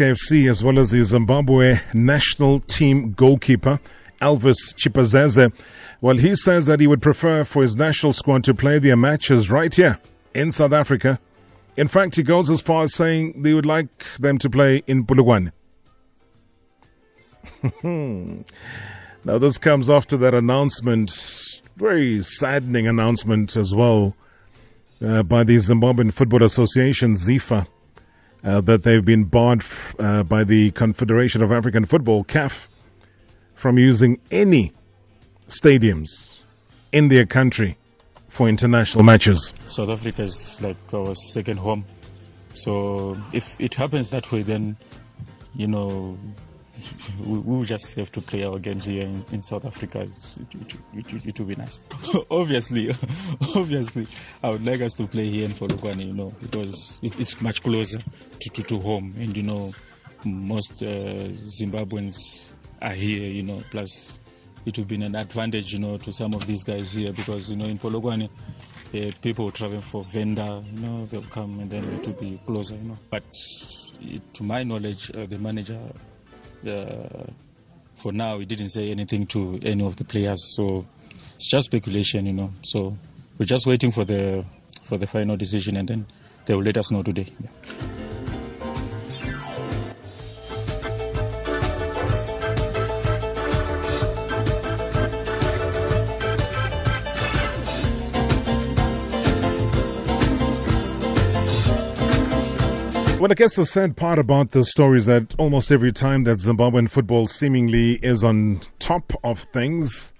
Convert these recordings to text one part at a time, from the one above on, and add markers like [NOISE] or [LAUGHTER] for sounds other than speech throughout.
KFC as well as the Zimbabwe national team goalkeeper Elvis Chipezeze. Well, he says that he would prefer for his national squad to play their matches right here in South Africa. In fact, he goes as far as saying they would like them to play in Bulawayo. [LAUGHS] now, this comes after that announcement, very saddening announcement as well, uh, by the Zimbabwean Football Association, ZIFA uh, that they've been barred uh, by the Confederation of African Football, CAF, from using any stadiums in their country for international matches. South Africa is like our second home. So if it happens that way, then, you know, we, just have to play our games here in, in South Africa. It, it, it, it, will be nice. [LAUGHS] obviously, [LAUGHS] obviously, I would like us to play here in Polokwane, you know, because it's much closer to, to, to, home. And, you know, most uh, Zimbabweans are here, you know, plus it would be an advantage, you know, to some of these guys here because, you know, in Polokwane, uh, people traveling for Venda, you know, they'll come and then it will be closer, you know. But to my knowledge, uh, the manager uh, for now, he didn't say anything to any of the players, so it's just speculation, you know. So we're just waiting for the for the final decision, and then they will let us know today. Yeah. Well, I guess the sad part about the story is that almost every time that Zimbabwean football seemingly is on top of things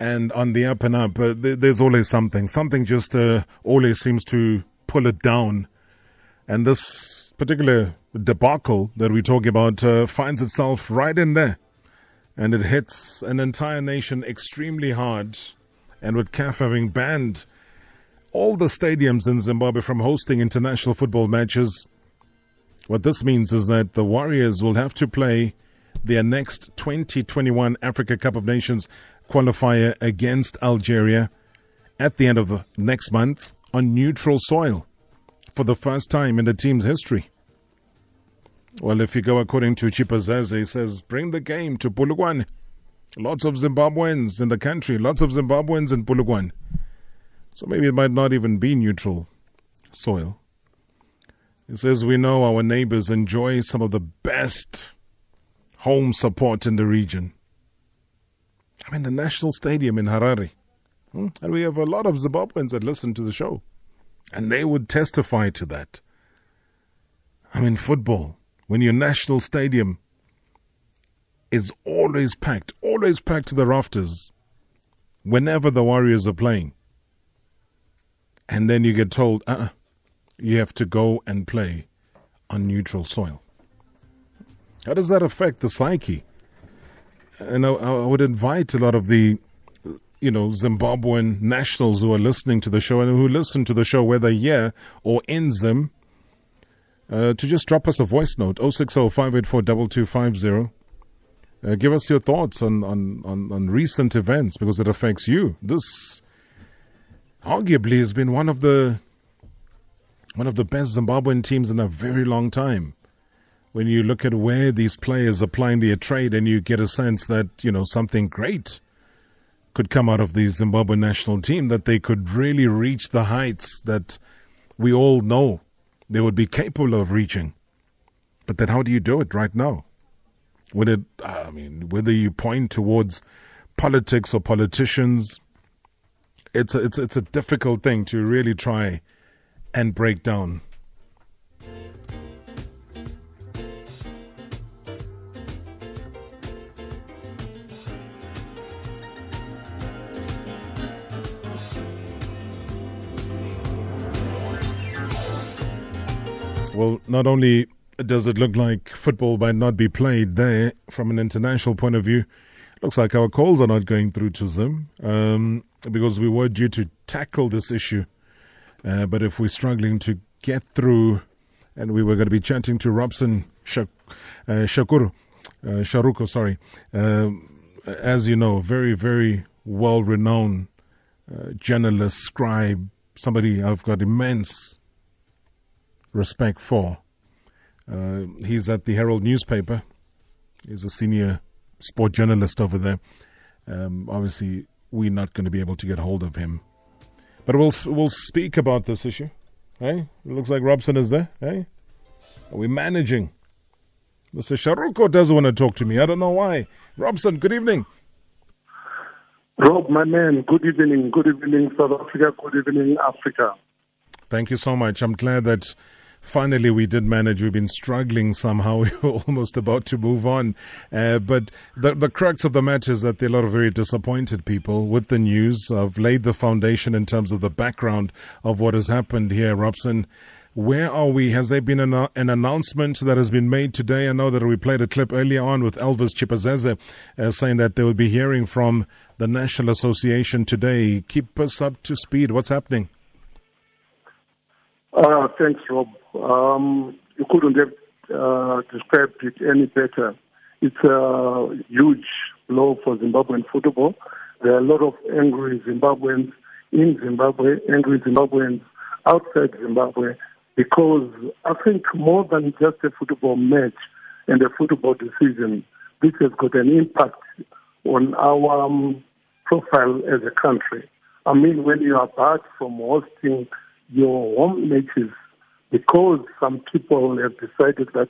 and on the up and up, uh, there's always something. Something just uh, always seems to pull it down. And this particular debacle that we're talking about uh, finds itself right in there. And it hits an entire nation extremely hard. And with CAF having banned all the stadiums in Zimbabwe from hosting international football matches, what this means is that the Warriors will have to play their next 2021 Africa Cup of Nations qualifier against Algeria at the end of next month on neutral soil for the first time in the team's history. Well, if you go according to Chipezeze, he says, bring the game to Polokwane. Lots of Zimbabweans in the country, lots of Zimbabweans in Polokwane. So maybe it might not even be neutral soil. He says, We know our neighbors enjoy some of the best home support in the region. I mean, the National Stadium in Harare. Hmm? And we have a lot of Zimbabweans that listen to the show. And they would testify to that. I mean, football, when your national stadium is always packed, always packed to the rafters, whenever the Warriors are playing. And then you get told, uh uh-uh, you have to go and play on neutral soil. How does that affect the psyche? And I, I would invite a lot of the, you know, Zimbabwean nationals who are listening to the show and who listen to the show, whether here or in Zim, uh, to just drop us a voice note 060 584 uh, give us your thoughts on, on, on, on recent events because it affects you. This arguably has been one of the one of the best Zimbabwean teams in a very long time. When you look at where these players are playing their trade, and you get a sense that you know something great could come out of the Zimbabwe national team, that they could really reach the heights that we all know they would be capable of reaching. But then, how do you do it right now? It, I mean, whether you point towards politics or politicians, it's a, it's it's a difficult thing to really try and break down. Well, not only does it look like football might not be played there from an international point of view, looks like our calls are not going through to Zim um, because we were due to tackle this issue uh, but if we're struggling to get through, and we were going to be chatting to Robson Shak- uh, Shakuru, uh, Sharuko, sorry, um, as you know, very, very well renowned uh, journalist, scribe, somebody I've got immense respect for. Uh, he's at the Herald newspaper. He's a senior sport journalist over there. Um, obviously, we're not going to be able to get hold of him. But we'll, we'll speak about this issue. Hey, it looks like Robson is there. Hey, are we managing? Mr. Sharuko doesn't want to talk to me. I don't know why. Robson, good evening. Rob, my man, good evening. Good evening, South Africa. Good evening, Africa. Thank you so much. I'm glad that finally we did manage. We've been struggling somehow. We [LAUGHS] were almost about to move on. Uh, but the, the crux of the matter is that there are a lot of very disappointed people with the news. I've laid the foundation in terms of the background of what has happened here, Robson. Where are we? Has there been an, an, announcement that has been made today? I know that we played a clip earlier on with Elvis Chipezeze uh, saying that they will be hearing from the National Association today. Keep us up to speed. What's happening? Uh, thanks, Rob. Um, you couldn't have uh, described it any better. It's a huge blow for Zimbabwean football. There are a lot of angry Zimbabweans in Zimbabwe, angry Zimbabweans outside Zimbabwe because I think more than just a football match and a football decision, this has got an impact on our um, profile as a country. I mean, when you are barred from hosting your home matches because some people have decided that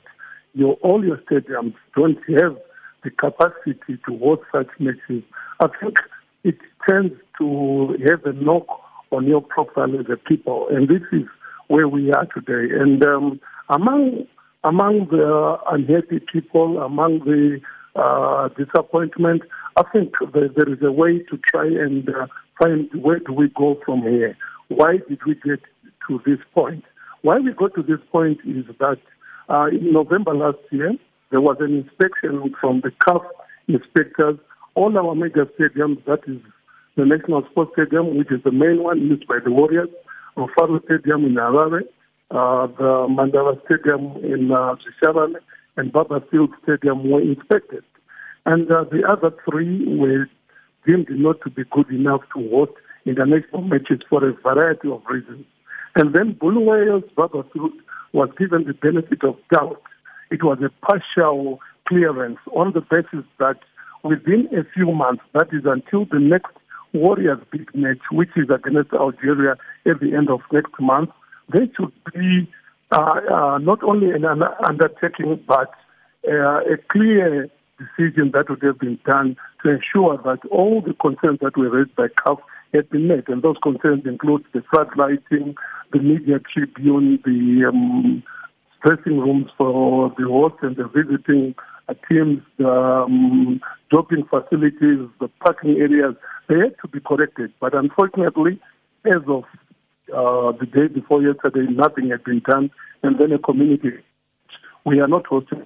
your, all your stadiums don't have the capacity to host such matches, I think it tends to have a knock on your profile as a people. And this is where we are today. And um, among among the unhappy people, among the uh, disappointment, I think there, is a way to try and uh, find where do we go from here. Why did we get to this point? Why we got to this point is that uh, in November last year, there was an inspection from the CAF inspectors. All our major stadiums, that is the National Sports Stadium, which is the main one used by the Warriors, Rufaro Stadium in Harare, uh, the Mandava Stadium in uh, and Barbourfield Stadium were inspected. And uh, the other three were deemed not to be good enough to host international matches for a variety of reasons. And then Bulawayo's Barbourfield was given the benefit of doubt. It was a partial clearance on the basis that within a few months, that is until the next Warriors big match, which is against Algeria at the end of next month, they should be uh, uh, not only an undertaking, but uh, a clear decision that would have been done to ensure that all the concerns that were raised by CAF had been met. And those concerns include the floodlighting, the media tribune, the um, dressing rooms for the host and the visiting teams, the um, doping facilities, the parking areas. They had to be corrected. But unfortunately, as of uh, the day before yesterday, nothing had been done. And then a community, we are not hosting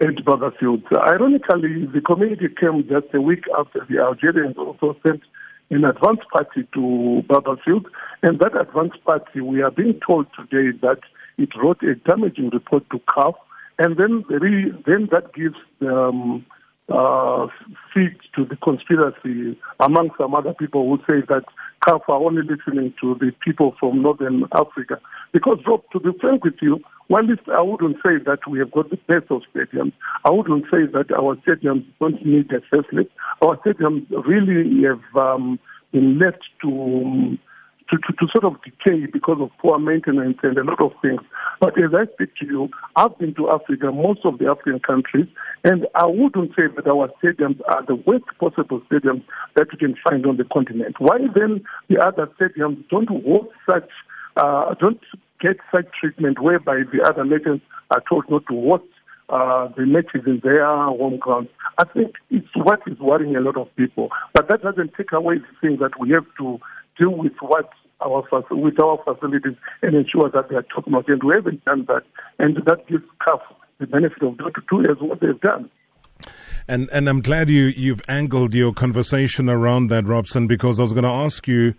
at Barbourfield. Ironically, the community came just a week after the Algerians also sent an advance party to Barbourfield. And that advance party, we are being told today that it wrote a damaging report to CAF. And then, then that gives um, uh, feed to the conspiracy among some other people who say that CAF are only listening to the people from Northern Africa. Because, Rob, to be frank with you, while I wouldn't say that we have got the best of stadiums, I wouldn't say that our stadiums don't need a facelift. Our stadiums really have um, been left to um, to, to, to sort of decay because of poor maintenance and a lot of things. But as I speak to you, I've been to Africa, most of the African countries, and I wouldn't say that our stadiums are the worst possible stadiums that you can find on the continent. Why then the other stadiums don't host such, uh, don't get such treatment whereby the other nations are told not to host uh, the matches in their home ground. I think it's what is worrying a lot of people. But that doesn't take away the thing that we have to deal with what our with our facilities and ensure that they are top notch. And we haven't done that, and that gives CAF the benefit of not to do what they've done. And and I'm glad you you've angled your conversation around that, Robson, because I was going to ask you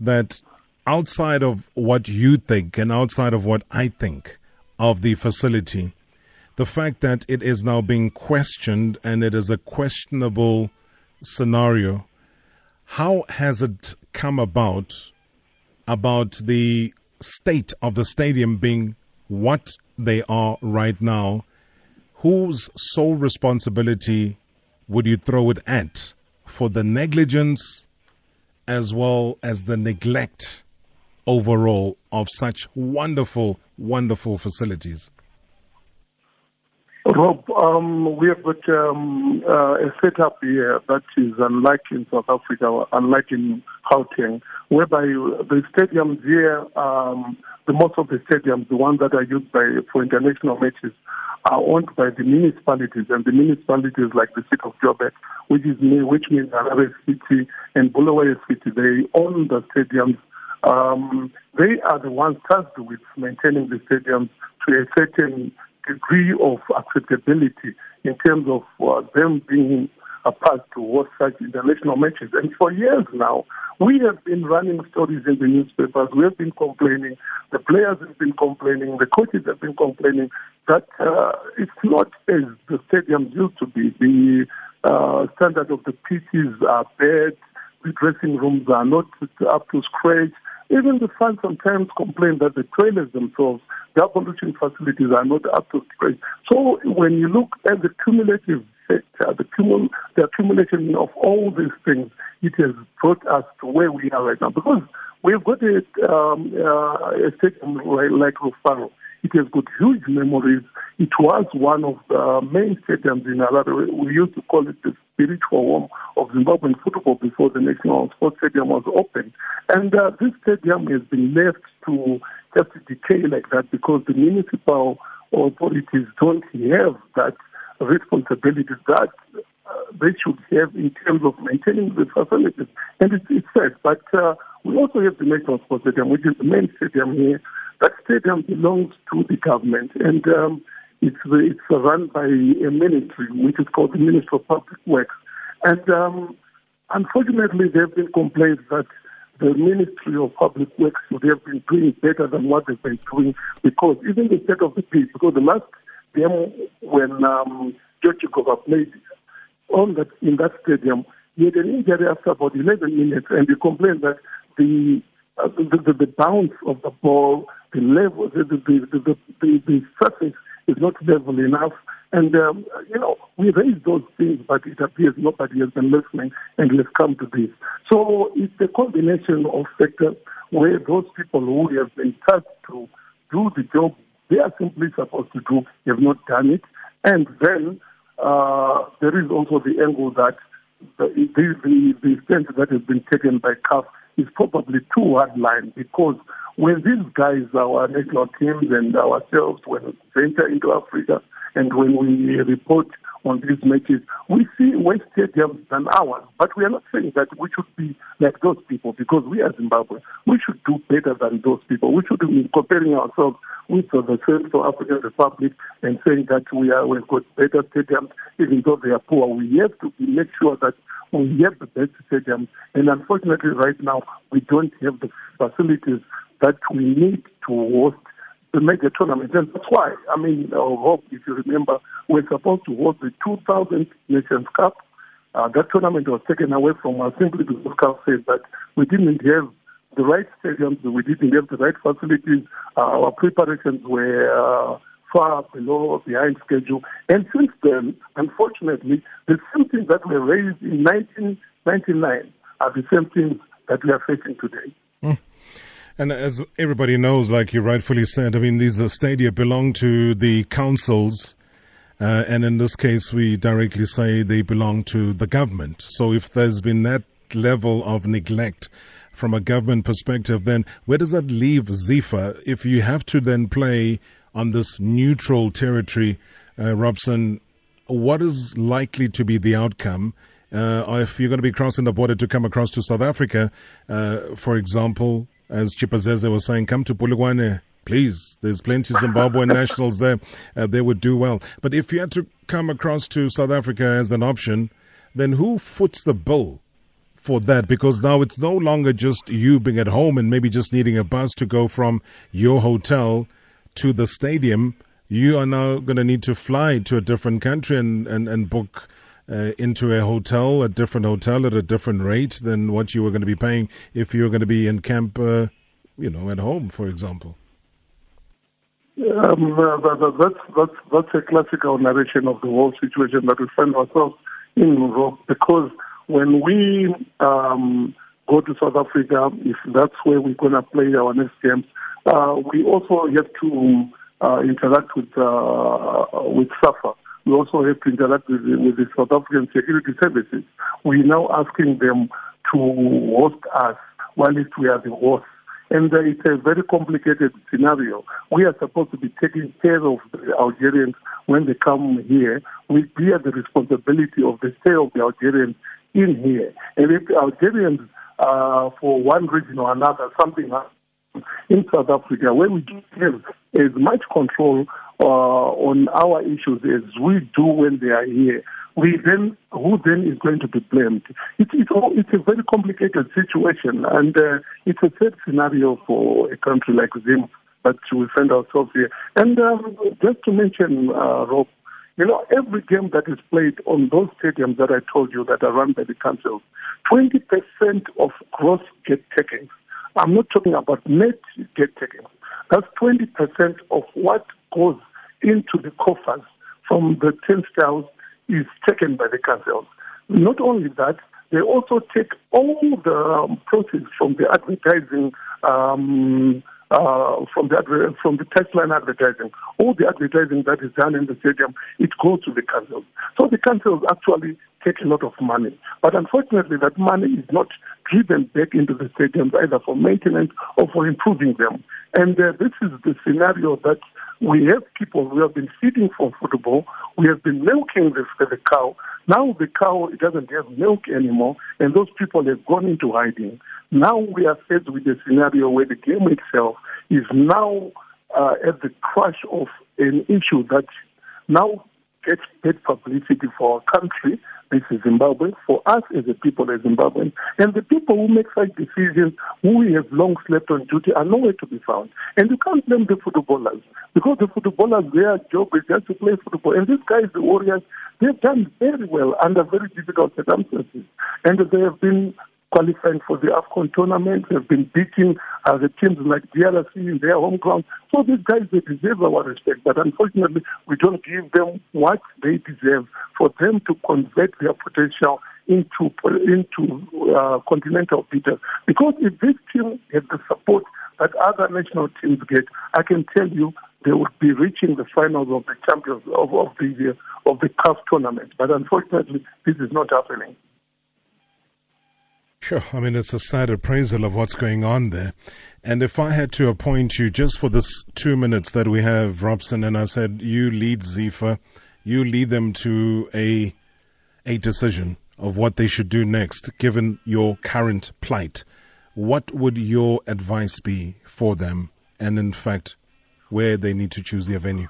that outside of what you think and outside of what I think of the facility, the fact that it is now being questioned and it is a questionable scenario, how has it come about about the state of the stadium being what they are right now, whose sole responsibility would you throw it at? For the negligence as well as the neglect overall of such wonderful, wonderful facilities? Rob, um, we have got um, uh, a setup here that is unlike in South Africa, unlike in Gauteng, whereby the stadiums here, um, the most of the stadiums, the ones that are used by for international matches, are owned by the municipalities, and the municipalities like the city of Joburg, which is which means Harare City and Bulawayo City, they own the stadiums. Um, they are the ones tasked with maintaining the stadiums to a certain degree of acceptability in terms of uh, them being a part to host such international matches. And for years now, we have been running stories in the newspapers. We have been complaining. The players have been complaining. The coaches have been complaining that uh, it's not as the stadiums used to be. The uh, standard of the pitches are bad. The dressing rooms are not up to scratch. Even the fans sometimes complain that the trailers themselves, the pollution facilities are not up to scratch. So when you look at the cumulative sector, the, cumul- the accumulation of all these things, it has brought us to where we are right now. Because we've got a, um, uh, a stadium like Rufaro. It has got huge memories. It was one of the main stadiums in Harare. We used to call it the spiritual home of Zimbabwean football before the National Sports Stadium was opened. And uh, this stadium has been left to just decay like that because the municipal authorities don't have that responsibility that uh, they should have in terms of maintaining the facilities. And it's, it's sad. But uh, we also have the National Sports Stadium, which is the main stadium here. Stadium belongs to the government. And um, it's, it's run by a ministry, which is called the Ministry of Public Works. And um, unfortunately, there have been complaints that the Ministry of Public Works should have been doing better than what they've been doing because even the state of the pitch, because the last game when um, George played on that, in that stadium, he had an injury after about 11 minutes and he complained that the uh, the, the, the bounce of the ball, the level, the, the, the, surface is not level enough. And, um, you know, we raised those things, but it appears nobody has been listening and let's come to this. So it's a combination of factors where those people who have been tasked to do the job they are simply supposed to do have not done it. And then uh, there is also the angle that the, the, the, the stance that has been taken by CAF is probably too hard line because when these guys, our national teams and ourselves, when we venture into Africa and when we report on these matches, we see West stadiums than ours. But we are not saying that we should be like those people because we are Zimbabwe. We should do better than those people. We should be comparing ourselves with the Central African Republic and saying that we are we've got better stadiums even though they are poor. We have to make sure that we have the best stadium, And unfortunately, right now, we don't have the facilities that we need to host the major tournament. And that's why, I mean, hope, if you remember, we're supposed to host the 2000 Nations Cup. Uh, that tournament was taken away from us simply because said that we didn't have the right stadiums, we didn't have the right facilities, uh, our preparations were uh, far below or behind schedule. And since then, unfortunately, the same things that were raised in 1999 are the same things that we are facing today. Mm. And as everybody knows, like you rightfully said, I mean, these stadia belong to the councils. Uh, and in this case, we directly say they belong to the government. So if there's been that level of neglect from a government perspective, then where does that leave ZIFA if you have to then play on this neutral territory, uh, Robson? What is likely to be the outcome? Uh, if you're going to be crossing the border to come across to South Africa, uh, for example, as Chipezeze was saying, come to Polokwane, please. There's plenty Zimbabwean [LAUGHS] nationals there. Uh, they would do well. But if you had to come across to South Africa as an option, then who foots the bill for that? Because now it's no longer just you being at home and maybe just needing a bus to go from your hotel to the stadium. You are now going to need to fly to a different country and, and, and book uh, into a hotel, a different hotel at a different rate than what you were going to be paying if you were going to be in camp, uh, you know, at home, for example. Um, that's, that's, that's a classical narration of the whole situation that we find ourselves in Europe because when we um, go to South Africa, if that's where we're going to play our next games, uh, we also have to uh, interact with uh, with SAFA. We also have to interact with, with the South African Security Services. We're now asking them to host us while we are the host and uh, it's a very complicated scenario. We are supposed to be taking care of the Algerians when they come here. We bear the responsibility of the stay of the Algerians in here. And if the Algerians, uh, for one reason or another, something happens in South Africa, where we don't have as much control uh, on our issues as we do when they are here, we then who then is going to be blamed? It, it's it's a very complicated situation, and uh, it's a sad scenario for a country like Zim that we find ourselves here. And um, just to mention, uh, Rob, you know, every game that is played on those stadiums that I told you that are run by the council, 20% of gross gate takings. I'm not talking about net takings. That's 20% of what goes into the coffers from the turnstiles is taken by the councils. Not only that, they also take all the um, proceeds from the advertising, um, uh, from the from the touchline advertising, all the advertising that is done in the stadium, it goes to the councils. So the councils actually take a lot of money, but unfortunately, that money is not driven back into the stadiums either for maintenance or for improving them. And uh, this is the scenario that we have people who have been feeding for football. We have been milking the, the cow. Now the cow doesn't have milk anymore, and those people have gone into hiding. Now we are faced with a scenario where the game itself is now uh, at the crush of an issue that now gets bad publicity for our country this is Zimbabwe, for us as a people as Zimbabweans. And the people who make such decisions, who we have long slept on duty, are nowhere to be found. And you can't blame the footballers, because the footballers, their job is just to play football. And these guys, the Warriors, they've done very well under very difficult circumstances. And they have been qualifying for the AFCON tournament, They've been beating uh, the teams like DRC in their home ground. So these guys, they deserve our respect. But unfortunately, we don't give them what they deserve for them to convert their potential into into uh, continental beaters. Because if this team had the support that other national teams get, I can tell you they would be reaching the finals of the champions of, of the of the CAF tournament. But unfortunately, this is not happening. Sure. I mean, it's a sad appraisal of what's going on there. And if I had to appoint you just for this two minutes that we have, Robson, and I said, you lead ZIFA, you lead them to a, a decision of what they should do next, given your current plight, what would your advice be for them? And in fact, where they need to choose their venue?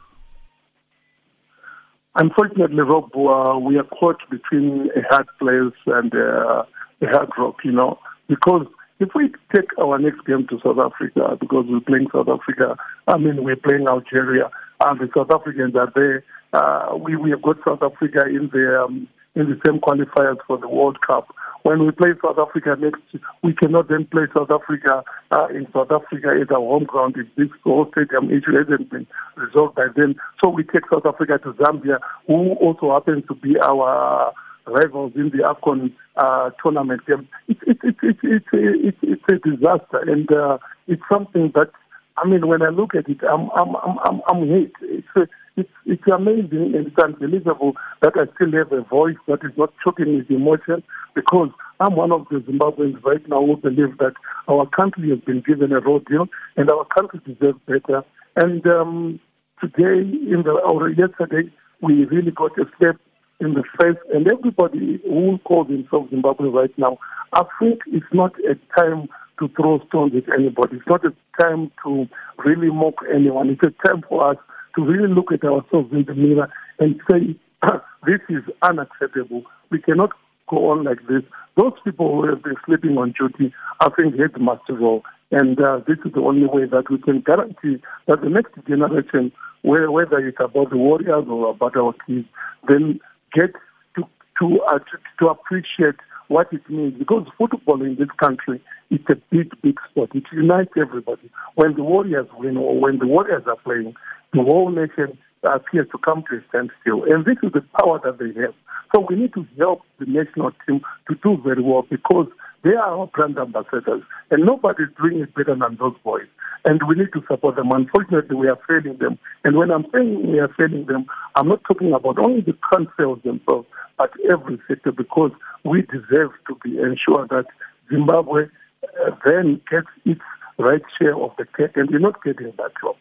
Unfortunately, Rob, uh, we are caught between a hard place and uh, hard rock, you know, because if we take our next game to South Africa, because we're playing South Africa, I mean, we're playing Algeria, and the South Africans are there. Uh, we, we have got South Africa in the, um, in the same qualifiers for the World Cup. When we play South Africa next, we cannot then play South Africa uh, in South Africa at our home ground if this whole stadium issue hasn't been resolved by then. So we take South Africa to Zambia, who also happens to be our rivals in the AFCON uh, tournament game. It's it's it's it's it's it's, it's a disaster, and uh, it's something that I mean, when I look at it, I'm I'm I'm I'm, I'm hate. It's it's it's amazing and it's unbelievable that I still have a voice that is not choking with emotion because I'm one of the Zimbabweans right now who believe that our country has been given a road deal and our country deserves better. And um, today, in the or yesterday, we really got a step in the face, and everybody who calls himself Zimbabwe right now, I think it's not a time to throw stones at anybody. It's not a time to really mock anyone. It's a time for us to really look at ourselves in the mirror and say, [CLEARS THROAT] this is unacceptable. We cannot go on like this. Those people who have been sleeping on duty, I think heads must roll. And uh, this is the only way that we can guarantee that the next generation, whether it's about the warriors or about our kids, then get to to, uh, to, to appreciate what it means because football in this country it's a big, big sport. It unites everybody. When the Warriors win or when the Warriors are playing, the whole nation appears to come to a standstill. And this is the power that they have. So we need to help the national team to do very well because they are our brand ambassadors. And nobody's doing it better than those boys. And we need to support them. Unfortunately, we are failing them. And when I'm saying we are failing them, I'm not talking about only the councils themselves, but every sector because we deserve to be ensured that Zimbabwe uh, then gets its right share of the cake, and we're not getting that job.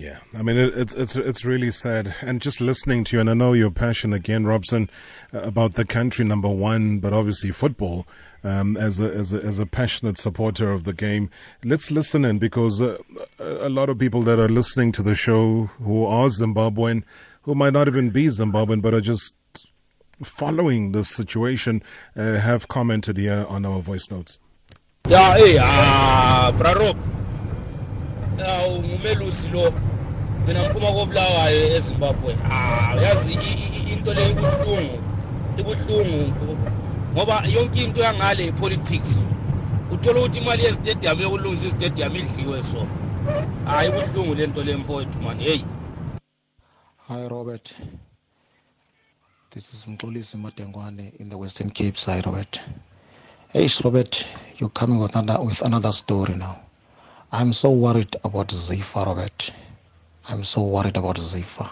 Yeah, I mean it, it's it's it's really sad, and just listening to you, and I know your passion again, Robson, uh, about the country number one, but obviously football. Um, as a as a as a passionate supporter of the game, let's listen in because uh, a lot of people that are listening to the show who are Zimbabwean, who might not even be Zimbabwean, but are just following this situation uh, have commented here on our voice notes. Yeah, hey, ah, Prarop. Ngumelusi lo. Mina ngiphuma kobulawayo ezimbabwe. Ah yazi into le ibuhlungu ibuhlungu ngoba yonke into yangale i-politics. Uthola ukuthi imali yezitadium yokulungisa izitadium idliwe so. Hayi ibuhlungu le nto le mfowethu mani heyi hi robert. This is Mxolisi Madengwane in the Western Cape side, Robert. Hey, Robert, you're coming with another, with another story now. I'm so worried about Zifa, Robert. I'm so worried about Zifa.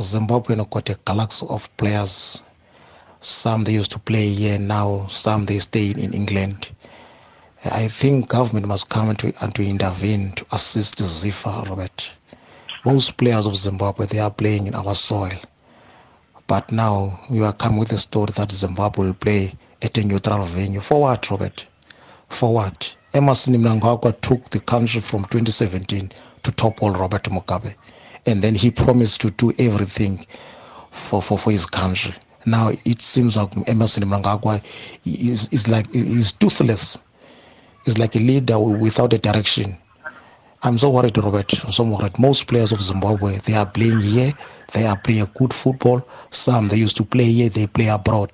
Zimbabwe got a galaxy of players. Some they used to play here now, some they stay in England. I think government must come to, and to intervene to assist Zifa, Robert. Most players of Zimbabwe, they are playing in our soil. But now you are coming with a story that Zimbabwe will play at a neutral venue. For what, Robert? For what? Emmerson Mnangagwa took the country from 2017 to topple Robert Mugabe. And then he promised to do everything for, for, for his country. Now it seems like Emmerson Mnangagwa is, is like is toothless. He's like a leader without a direction. I'm so worried, Robert. I'm so worried. Most players of Zimbabwe, they are playing here. They are playing good football. Some they used to play here, they play abroad.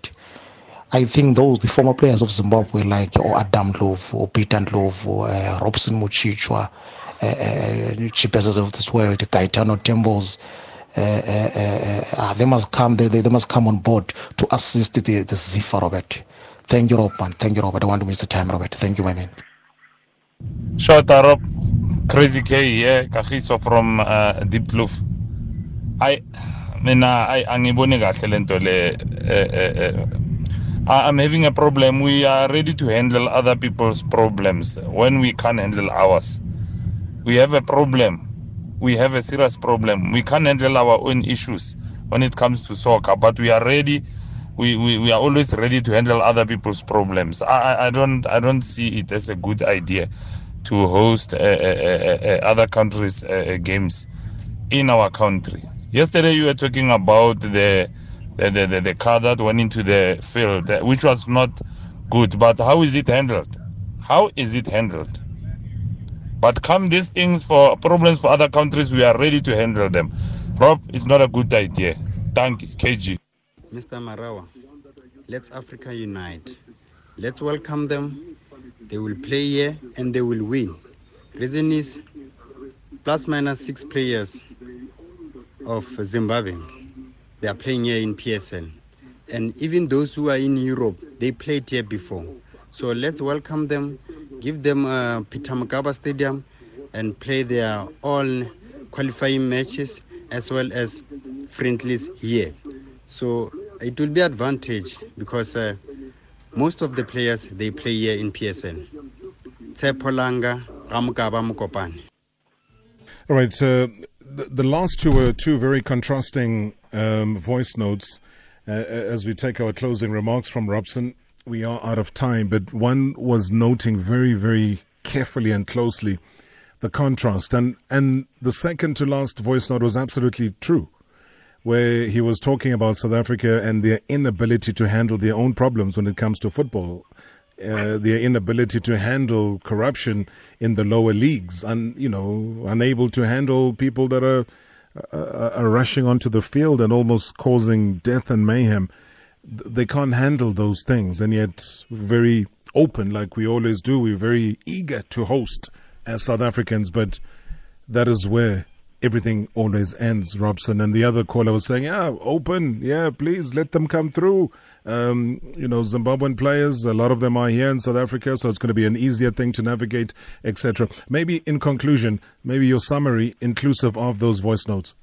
I think those the former players of Zimbabwe, like or Adam Ndlovu or Peter Ndlovu, or uh, Robson Motshitshwa, uh, uh, Chipesas of this world, Gaetano Tembos, uh, uh, uh, uh, they must come. They, they, must come on board to assist the the Zifa, Robert. Thank you, Robert. Thank you, Robert. I want to miss the time, Robert. Thank you, my man. Short Rob. Crazy K here, Kagiso from uh, Diepkloof. I mina I angiboni kahle lento le I'm having a problem. We are ready to handle other people's problems when we can't handle ours. We have a problem. We have a serious problem. We can't handle our own issues when it comes to soccer, but we are ready. We, we, we are always ready to handle other people's problems. I, I don't I don't see it as a good idea to host uh, uh, uh, other countries' games in our country. Yesterday, you were talking about the the, the, the car that went into the field, which was not good. But how is it handled? How is it handled? But come these things for problems for other countries, we are ready to handle them. Rob, it's not a good idea. Thank you, KG. Mr. Marawa, let's Africa unite. Let's welcome them they will play here and they will win. Reason is plus minus six players of Zimbabwe. They are playing here in PSL. And even those who are in Europe, they played here before. So let's welcome them, give them uh, Peter Mokaba Stadium, and play their all qualifying matches as well as friendlies here. So it will be advantage because uh, most of the players they play here in PSL. Tsepolanga, Ramukaba Mukopani. All right, uh, the, last two were two very contrasting um, voice notes. Uh, as we take our closing remarks from Robson, we are out of time, but one was noting very, very carefully and closely the contrast. And, and the second to last voice note was absolutely true where he was talking about South Africa and their inability to handle their own problems when it comes to football. Uh, their inability to handle corruption in the lower leagues, and you know, unable to handle people that are, uh, are rushing onto the field and almost causing death and mayhem. they can't handle those things, and yet very open like we always do. We're very eager to host as South Africans, but that is where everything always ends, Robson. And the other caller was saying, yeah, open, yeah, please let them come through. Um, you know, Zimbabwean players, a lot of them are here in South Africa, so it's going to be an easier thing to navigate, etc. Maybe in conclusion, maybe your summary inclusive of those voice notes.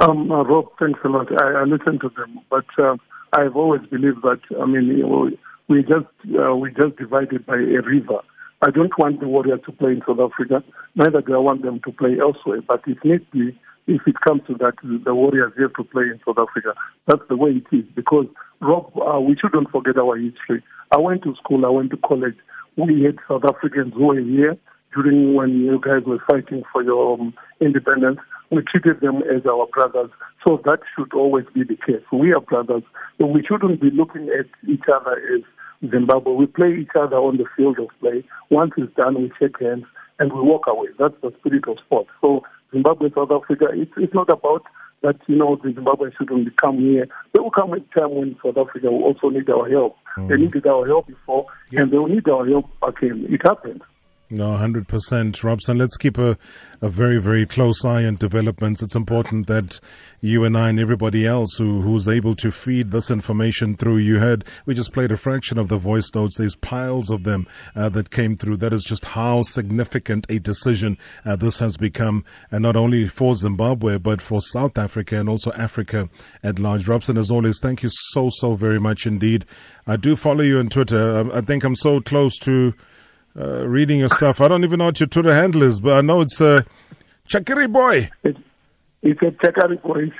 Um, uh, Rob, thanks a lot. I, I listened to them, but uh, I've always believed that. I mean, we just uh, we just divided by a river. I don't want the Warriors to play in South Africa. Neither do I want them to play elsewhere. But if need be, if it comes to that, the Warriors have to play in South Africa. That's the way it is. Because Rob, uh, we shouldn't forget our history. I went to school. I went to college. We had South Africans who were here during when you guys were fighting for your um, independence. We treated them as our brothers. So that should always be the case. We are brothers. So we shouldn't be looking at each other as Zimbabwe. We play each other on the field of play. Once it's done, we shake hands and we walk away. That's the spirit of sport. So Zimbabwe, South Africa, it's, it's not about that, you know, the Zimbabwe shouldn't come here. They will come a time when South Africa will also need our help. Mm. They needed our help before, yeah. and they will need our help again. It happened. No, 100%. Robson, let's keep a, a very, very close eye on developments. It's important that you and I and everybody else who, who's able to feed this information through, you heard, we just played a fraction of the voice notes. There's piles of them uh, that came through. That is just how significant a decision uh, this has become, and not only for Zimbabwe, but for South Africa and also Africa at large. Robson, as always, thank you so, so very much indeed. I do follow you on Twitter. I, I think I'm so close to uh, reading your stuff. I don't even know what your Twitter handle is, but I know it's uh, Chakiri Boy. It's, it's a Chakiri Boy.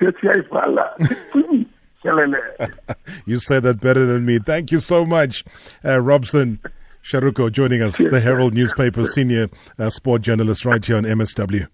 you say that better than me. Thank you so much, uh, Robson Sharuko, joining us, the Herald newspaper senior uh, sport journalist right here on MSW.